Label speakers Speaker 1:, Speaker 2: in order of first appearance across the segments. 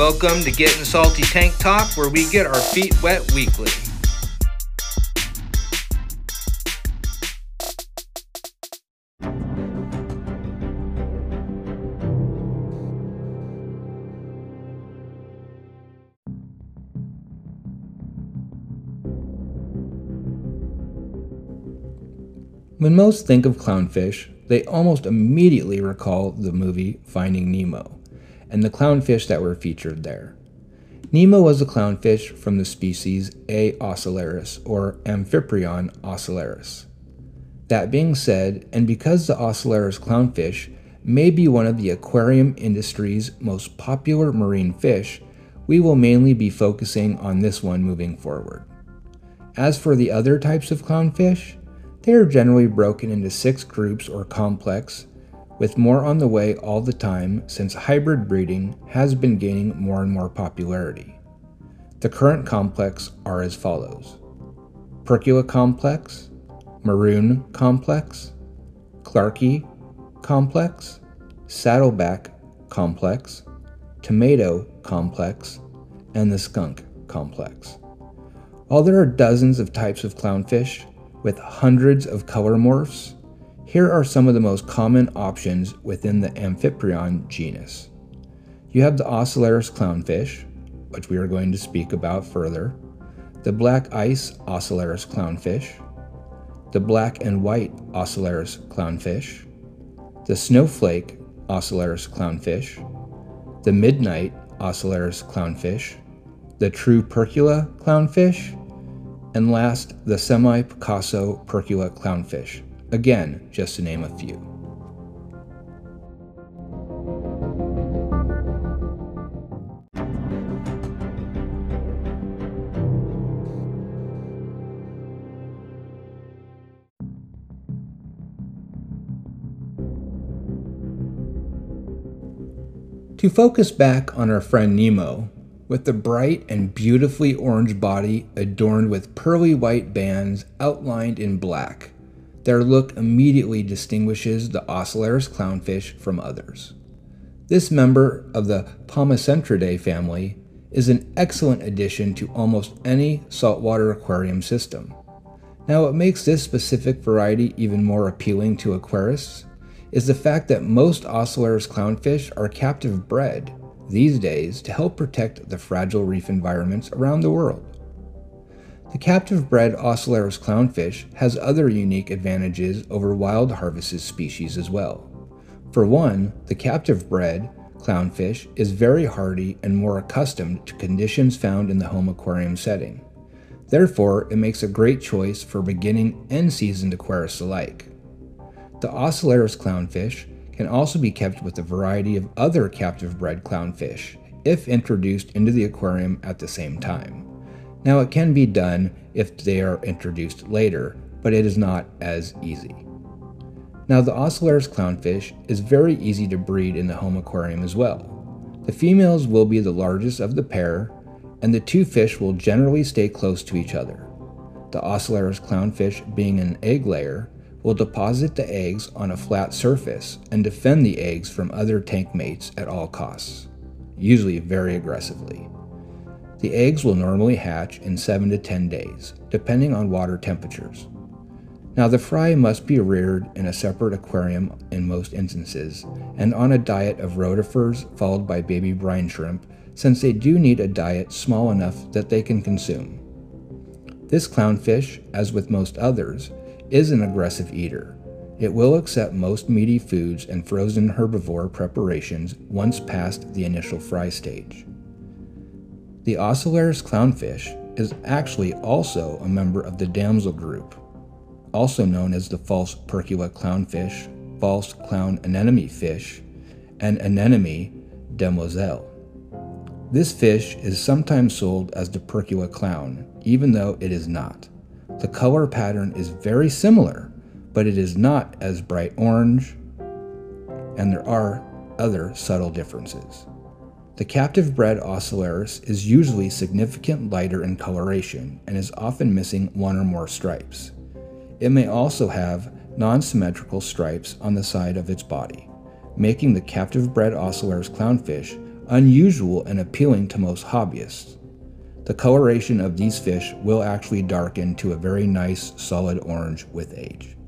Speaker 1: Welcome to Getting Salty Tank Talk, where we get our feet wet weekly. When most think of clownfish, they almost immediately recall the movie Finding Nemo and the clownfish that were featured there. Nemo was a clownfish from the species A. ocellaris or Amphiprion ocellaris. That being said, and because the ocellaris clownfish may be one of the aquarium industry's most popular marine fish, we will mainly be focusing on this one moving forward. As for the other types of clownfish, they are generally broken into six groups or complex, with more on the way all the time since hybrid breeding has been gaining more and more popularity. The current complex are as follows Percula complex, Maroon complex, Clarkii complex, Saddleback complex, Tomato complex, and the skunk complex. While there are dozens of types of clownfish, with hundreds of color morphs, here are some of the most common options within the Amphiprion genus. You have the Ocellaris clownfish, which we are going to speak about further, the black ice Ocellaris clownfish, the black and white Ocellaris clownfish, the snowflake Ocellaris clownfish, the midnight Ocellaris clownfish, the true Percula clownfish, and last, the semi Picasso Percula clownfish. Again, just to name a few. To focus back on our friend Nemo, with the bright and beautifully orange body adorned with pearly white bands outlined in black. Their look immediately distinguishes the Ocellaris clownfish from others. This member of the Pomacentridae family is an excellent addition to almost any saltwater aquarium system. Now, what makes this specific variety even more appealing to aquarists is the fact that most Ocellaris clownfish are captive bred these days to help protect the fragile reef environments around the world. The captive bred Ocellaris clownfish has other unique advantages over wild harvested species as well. For one, the captive bred clownfish is very hardy and more accustomed to conditions found in the home aquarium setting. Therefore, it makes a great choice for beginning and seasoned aquarists alike. The Ocellaris clownfish can also be kept with a variety of other captive bred clownfish if introduced into the aquarium at the same time. Now, it can be done if they are introduced later, but it is not as easy. Now, the Ocellaris clownfish is very easy to breed in the home aquarium as well. The females will be the largest of the pair, and the two fish will generally stay close to each other. The Ocellaris clownfish being an egg layer, will deposit the eggs on a flat surface and defend the eggs from other tank mates at all costs, usually very aggressively. The eggs will normally hatch in 7 to 10 days, depending on water temperatures. Now, the fry must be reared in a separate aquarium in most instances, and on a diet of rotifers followed by baby brine shrimp, since they do need a diet small enough that they can consume. This clownfish, as with most others, is an aggressive eater. It will accept most meaty foods and frozen herbivore preparations once past the initial fry stage. The Ocellaris clownfish is actually also a member of the damsel group, also known as the false percula clownfish, false clown anemone fish, and anemone demoiselle. This fish is sometimes sold as the percula clown, even though it is not. The color pattern is very similar, but it is not as bright orange, and there are other subtle differences. The captive bred Ocellaris is usually significant lighter in coloration and is often missing one or more stripes. It may also have non symmetrical stripes on the side of its body, making the captive bred Ocellaris clownfish unusual and appealing to most hobbyists. The coloration of these fish will actually darken to a very nice solid orange with age.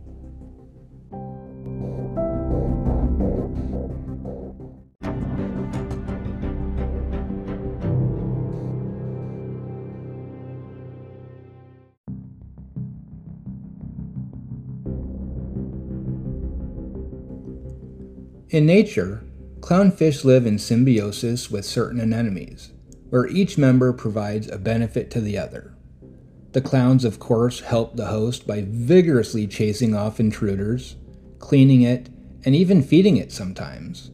Speaker 1: In nature, clownfish live in symbiosis with certain anemones, where each member provides a benefit to the other. The clowns, of course, help the host by vigorously chasing off intruders, cleaning it, and even feeding it sometimes.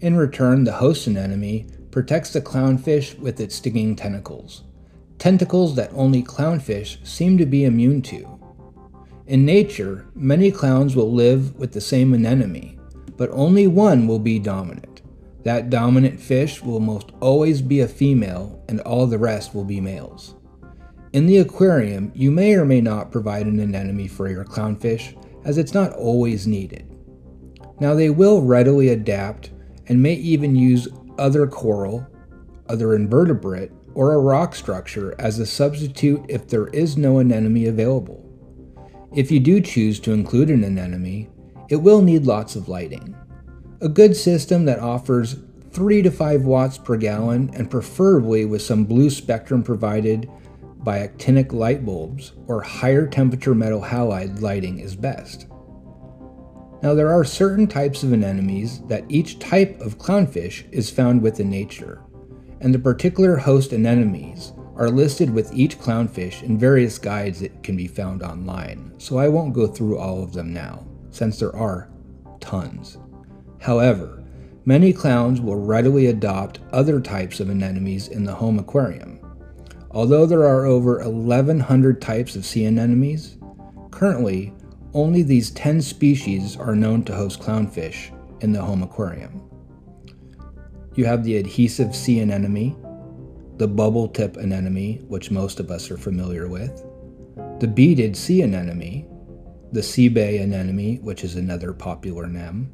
Speaker 1: In return, the host anemone protects the clownfish with its stinging tentacles, tentacles that only clownfish seem to be immune to. In nature, many clowns will live with the same anemone, but only one will be dominant. That dominant fish will most always be a female, and all the rest will be males. In the aquarium, you may or may not provide an anemone for your clownfish, as it's not always needed. Now, they will readily adapt and may even use other coral, other invertebrate, or a rock structure as a substitute if there is no anemone available. If you do choose to include an anemone, it will need lots of lighting. A good system that offers 3 to 5 watts per gallon and preferably with some blue spectrum provided by actinic light bulbs or higher temperature metal halide lighting is best. Now there are certain types of anemones that each type of clownfish is found within nature, and the particular host anemones are listed with each clownfish in various guides that can be found online, so I won't go through all of them now since there are tons. However, many clowns will readily adopt other types of anemones in the home aquarium. Although there are over 1,100 types of sea anemones, currently only these 10 species are known to host clownfish in the home aquarium. You have the adhesive sea anemone, the bubble tip anemone, which most of us are familiar with, the beaded sea anemone, the sebae anemone, which is another popular nem,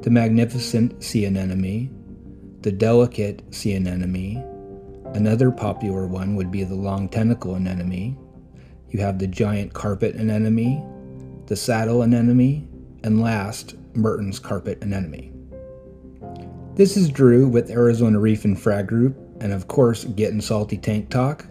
Speaker 1: the magnificent sea anemone, the delicate sea anemone. Another popular one would be the long tentacle anemone. You have the giant carpet anemone, the saddle anemone, and last, Mertens' carpet anemone. This is Drew with Arizona Reef and Frag Group, and of course, Getting Salty Tank Talk.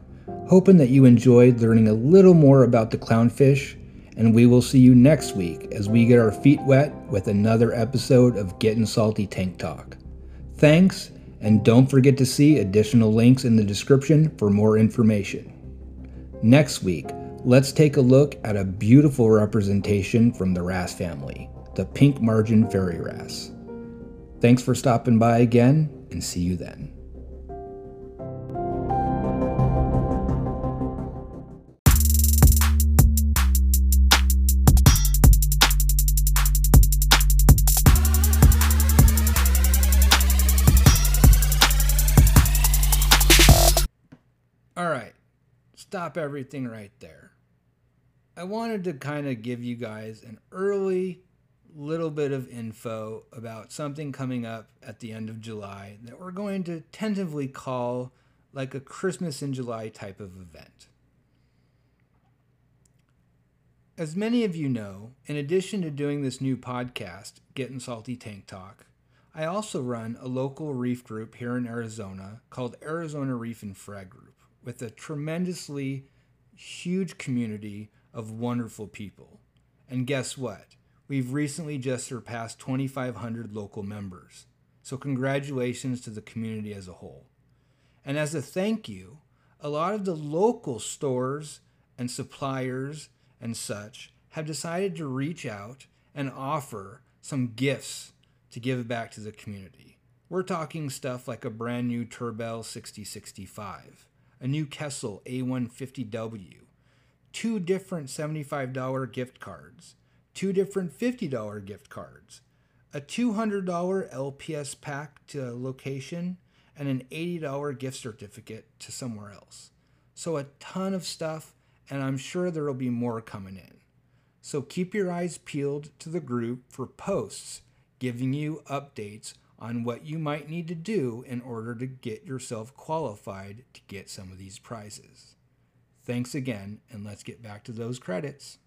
Speaker 1: Hoping that you enjoyed learning a little more about the clownfish and we will see you next week as we get our feet wet with another episode of Getting Salty Tank Talk. Thanks, and don't forget to see additional links in the description for more information. Next week, let's take a look at a beautiful representation from the wrasse family, the pink margin fairy wrasse. Thanks for stopping by again, and see you then. Stop everything right there. I wanted to kind of give you guys an early little bit of info about something coming up at the end of July that we're going to tentatively call like a Christmas in July type of event. As many of you know, in addition to doing this new podcast, Getting Salty Tank Talk, I also run a local reef group here in Arizona called Arizona Reef and Frag Group with a tremendously huge community of wonderful people. And guess what? We've recently just surpassed 2,500 local members. So, congratulations to the community as a whole. And as a thank you, a lot of the local stores and suppliers and such have decided to reach out and offer some gifts to give back to the community. We're talking stuff like a brand new Turbelle 6065, a new Kessil A150W, two different $75 gift cards, two different $50 gift cards, a $200 LPS pack to a location, and an $80 gift certificate to somewhere else. So, a ton of stuff, and I'm sure there will be more coming in. So, keep your eyes peeled to the group for posts giving you updates on what you might need to do in order to get yourself qualified to get some of these prizes. Thanks again, and let's get back to those credits.